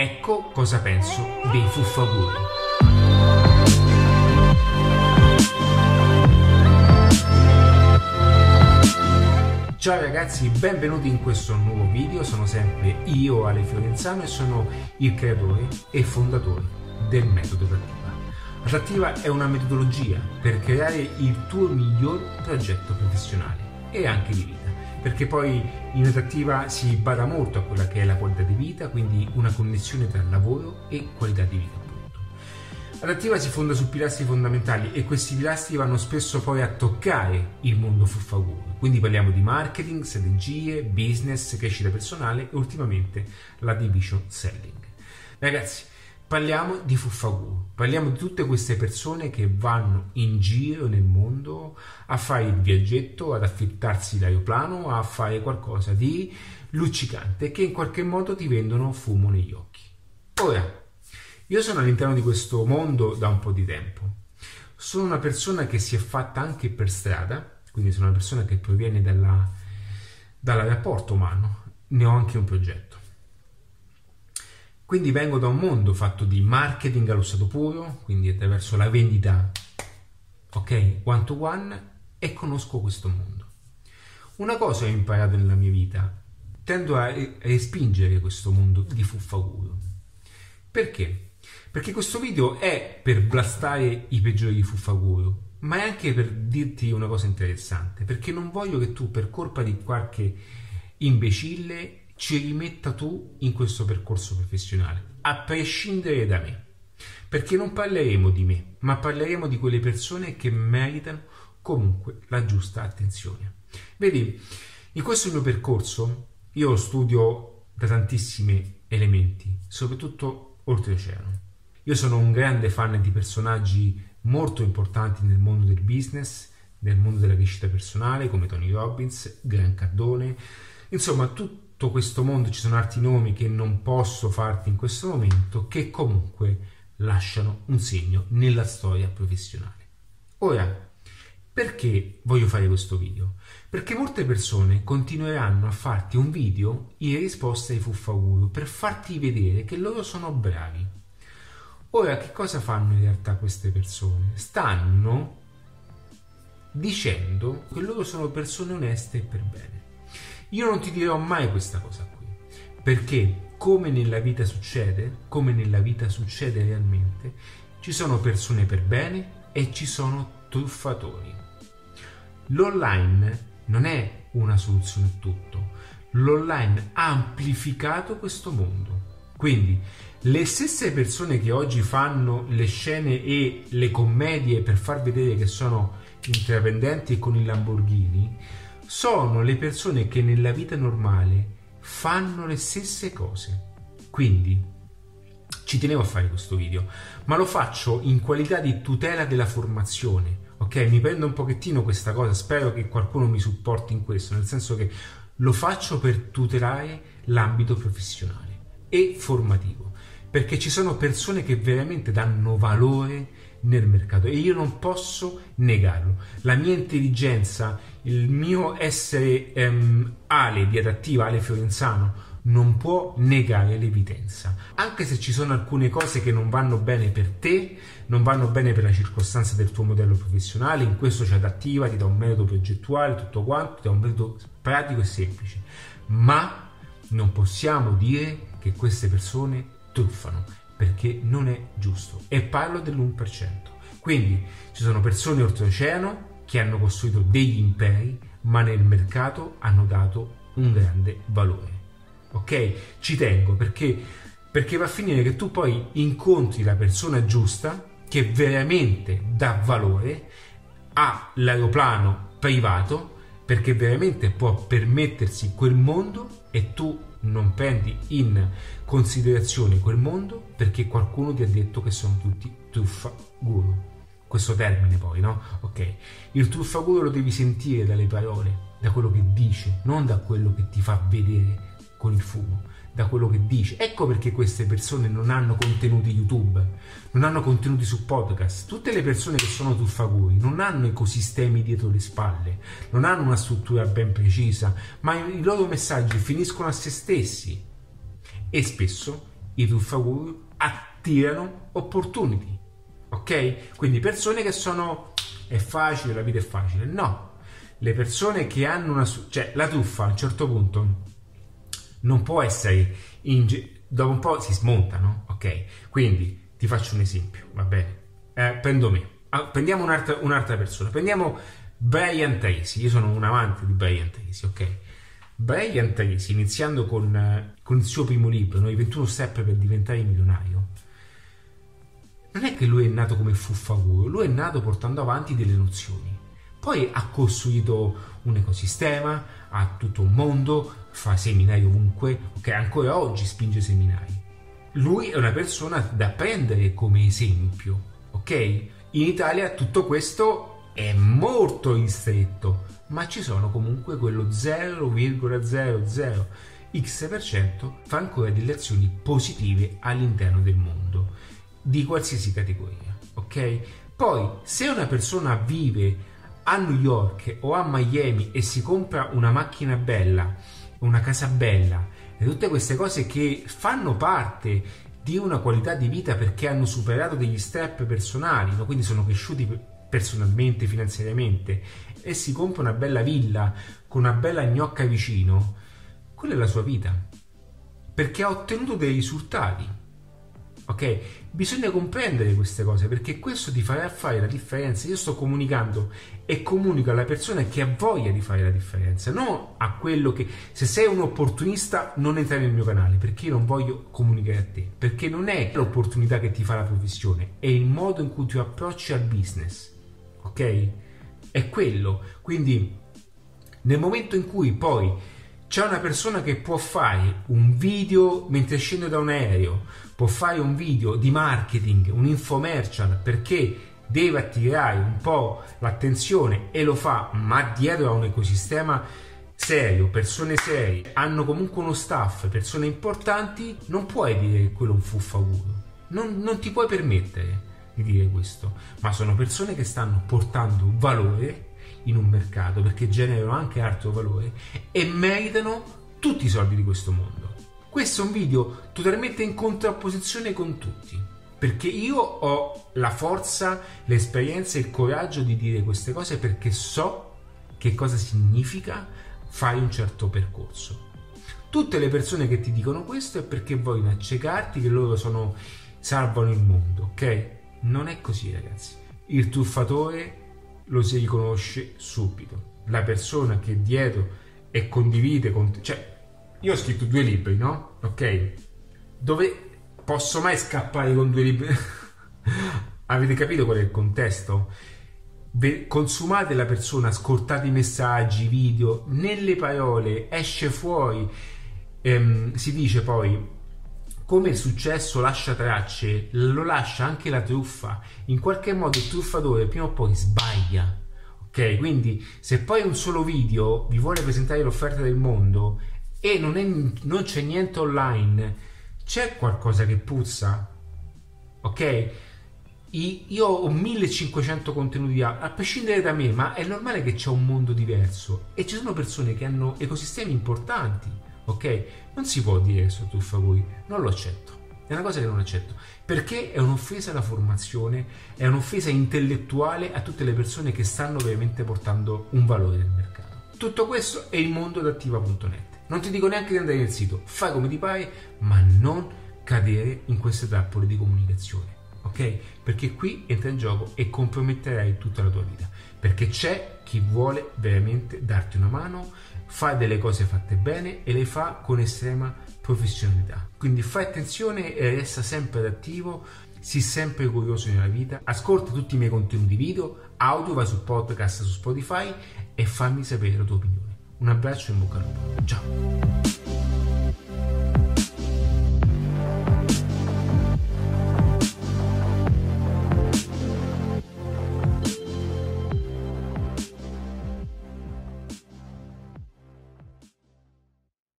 Ecco cosa penso dei fuffaguri. Ciao ragazzi, benvenuti in questo nuovo video, sono sempre io Ale Fiorenzano e sono il creatore e fondatore del metodo Attiva. Attrattiva è una metodologia per creare il tuo miglior progetto professionale e anche di vita perché poi in attrattiva si bada molto a quella che è la qualità di vita, quindi una connessione tra lavoro e qualità di vita. Adattiva si fonda su pilastri fondamentali e questi pilastri vanno spesso poi a toccare il mondo fuffaguro. Quindi parliamo di marketing, strategie, business, crescita personale e ultimamente la division selling. Ragazzi, Parliamo di Fuffaguru, parliamo di tutte queste persone che vanno in giro nel mondo a fare il viaggetto, ad affittarsi l'aeroplano, a fare qualcosa di luccicante che in qualche modo ti vendono fumo negli occhi. Ora, io sono all'interno di questo mondo da un po' di tempo. Sono una persona che si è fatta anche per strada, quindi sono una persona che proviene dalla, dal rapporto umano, ne ho anche un progetto. Quindi vengo da un mondo fatto di marketing allo stato puro, quindi attraverso la vendita, ok, one to one, e conosco questo mondo. Una cosa ho imparato nella mia vita, tendo a respingere questo mondo di fuffaguro. Perché? Perché questo video è per blastare i peggiori fuffaguro, ma è anche per dirti una cosa interessante, perché non voglio che tu per colpa di qualche imbecille ci rimetta tu in questo percorso professionale, a prescindere da me. Perché non parleremo di me, ma parleremo di quelle persone che meritano comunque la giusta attenzione. Vedi, in questo mio percorso io studio da tantissimi elementi, soprattutto oltreoceano. Io sono un grande fan di personaggi molto importanti nel mondo del business, nel mondo della crescita personale, come Tony Robbins, Gran Cardone, insomma, tutti tutto questo mondo ci sono altri nomi che non posso farti in questo momento, che comunque lasciano un segno nella storia professionale. Ora, perché voglio fare questo video? Perché molte persone continueranno a farti un video in risposta ai fuffauro per farti vedere che loro sono bravi. Ora, che cosa fanno in realtà queste persone? Stanno dicendo che loro sono persone oneste e per bene. Io non ti dirò mai questa cosa qui, perché come nella vita succede, come nella vita succede realmente, ci sono persone per bene e ci sono truffatori. L'online non è una soluzione a tutto, l'online ha amplificato questo mondo. Quindi le stesse persone che oggi fanno le scene e le commedie per far vedere che sono intraprendenti e con i Lamborghini sono le persone che nella vita normale fanno le stesse cose. Quindi ci tenevo a fare questo video, ma lo faccio in qualità di tutela della formazione. Ok, mi prendo un pochettino questa cosa, spero che qualcuno mi supporti in questo, nel senso che lo faccio per tutelare l'ambito professionale e formativo, perché ci sono persone che veramente danno valore nel mercato e io non posso negarlo. La mia intelligenza, il mio essere um, Ale di adattiva, Ale Fiorenzano, non può negare l'evidenza. Anche se ci sono alcune cose che non vanno bene per te, non vanno bene per la circostanza del tuo modello professionale, in questo c'è adattiva, ti dà un metodo progettuale, tutto quanto, ti dà un metodo pratico e semplice. Ma non possiamo dire che queste persone truffano perché non è giusto e parlo dell'1%. Quindi ci sono persone oltreoceano che hanno costruito degli imperi ma nel mercato hanno dato un grande valore. Ok? Ci tengo perché, perché va a finire che tu poi incontri la persona giusta che veramente dà valore all'aeroplano privato perché veramente può permettersi quel mondo e tu non prendi in considerazione quel mondo perché qualcuno ti ha detto che sono tutti truffa guru. Questo termine poi, no? Ok. Il truffa guru lo devi sentire dalle parole, da quello che dice, non da quello che ti fa vedere con il fumo da quello che dice. Ecco perché queste persone non hanno contenuti YouTube, non hanno contenuti su podcast. Tutte le persone che sono tuffaguri non hanno ecosistemi dietro le spalle, non hanno una struttura ben precisa, ma i loro messaggi finiscono a se stessi e spesso i truffaguri attirano opportunity, ok? Quindi persone che sono è facile, la vita è facile. No, le persone che hanno una... cioè la truffa a un certo punto non può essere... In, dopo un po' si smonta, no? Ok? Quindi ti faccio un esempio, va bene? Eh, prendo me. Ah, prendiamo un'altra, un'altra, persona. Prendiamo Brian Tracy. Io sono un amante di Brian Tracy, ok? Brian Tracy, iniziando con, con il suo primo libro, no? I 21 step per diventare milionario, non è che lui è nato come fuffaculo, lui è nato portando avanti delle nozioni. Poi ha costruito un ecosistema, ha tutto un mondo, fa seminari ovunque, ok? Ancora oggi spinge seminari. Lui è una persona da prendere come esempio, ok? In Italia tutto questo è molto ristretto, ma ci sono comunque quello 0,00 x% fa ancora delle azioni positive all'interno del mondo di qualsiasi categoria, ok? Poi, se una persona vive a New York o a Miami e si compra una macchina bella, una casa bella e tutte queste cose che fanno parte di una qualità di vita perché hanno superato degli step personali, no? quindi sono cresciuti personalmente, finanziariamente e si compra una bella villa con una bella gnocca vicino, quella è la sua vita perché ha ottenuto dei risultati ok? Bisogna comprendere queste cose perché questo ti farà fare la differenza. Io sto comunicando e comunico alla persona che ha voglia di fare la differenza, non a quello che se sei un opportunista non entrare nel mio canale perché io non voglio comunicare a te, perché non è l'opportunità che ti fa la professione, è il modo in cui ti approcci al business, ok? È quello. Quindi nel momento in cui poi c'è una persona che può fare un video mentre scende da un aereo, può fare un video di marketing, un infomercial perché deve attirare un po' l'attenzione e lo fa, ma dietro a un ecosistema serio, persone serie, hanno comunque uno staff, persone importanti, non puoi dire che quello è un fuffaculo. Non, non ti puoi permettere di dire questo, ma sono persone che stanno portando valore in un mercato perché generano anche altro valore e meritano tutti i soldi di questo mondo. Questo è un video totalmente in contrapposizione con tutti perché io ho la forza, l'esperienza e il coraggio di dire queste cose perché so che cosa significa fare un certo percorso. Tutte le persone che ti dicono questo è perché vogliono accecarti che loro sono, salvano il mondo, ok? Non è così ragazzi. Il truffatore lo si riconosce subito. La persona che è dietro e condivide con te, cioè io ho scritto due libri, no? Ok? Dove posso mai scappare con due libri? Avete capito qual è il contesto? consumate la persona, ascoltate i messaggi, i video, nelle parole esce fuori, ehm, si dice poi come il successo lascia tracce, lo lascia anche la truffa. In qualche modo il truffatore prima o poi sbaglia. Ok, quindi se poi un solo video vi vuole presentare l'offerta del mondo e non, è, non c'è niente online, c'è qualcosa che puzza. Ok? Io ho 1500 contenuti a prescindere da me, ma è normale che c'è un mondo diverso e ci sono persone che hanno ecosistemi importanti ok? Non si può dire che sono truffaguri, non lo accetto. È una cosa che non accetto, perché è un'offesa alla formazione, è un'offesa intellettuale a tutte le persone che stanno veramente portando un valore nel mercato. Tutto questo è il mondo d'attiva.net. Non ti dico neanche di andare nel sito, fai come ti pare, ma non cadere in queste trappole di comunicazione, ok? Perché qui entra in gioco e comprometterai tutta la tua vita, perché c'è chi vuole veramente darti una mano fa delle cose fatte bene e le fa con estrema professionalità. Quindi fai attenzione e resta sempre attivo, sii sempre curioso nella vita, ascolta tutti i miei contenuti video, audio, vai su podcast su Spotify e fammi sapere la tua opinione. Un abbraccio e in bocca al lupo. Ciao!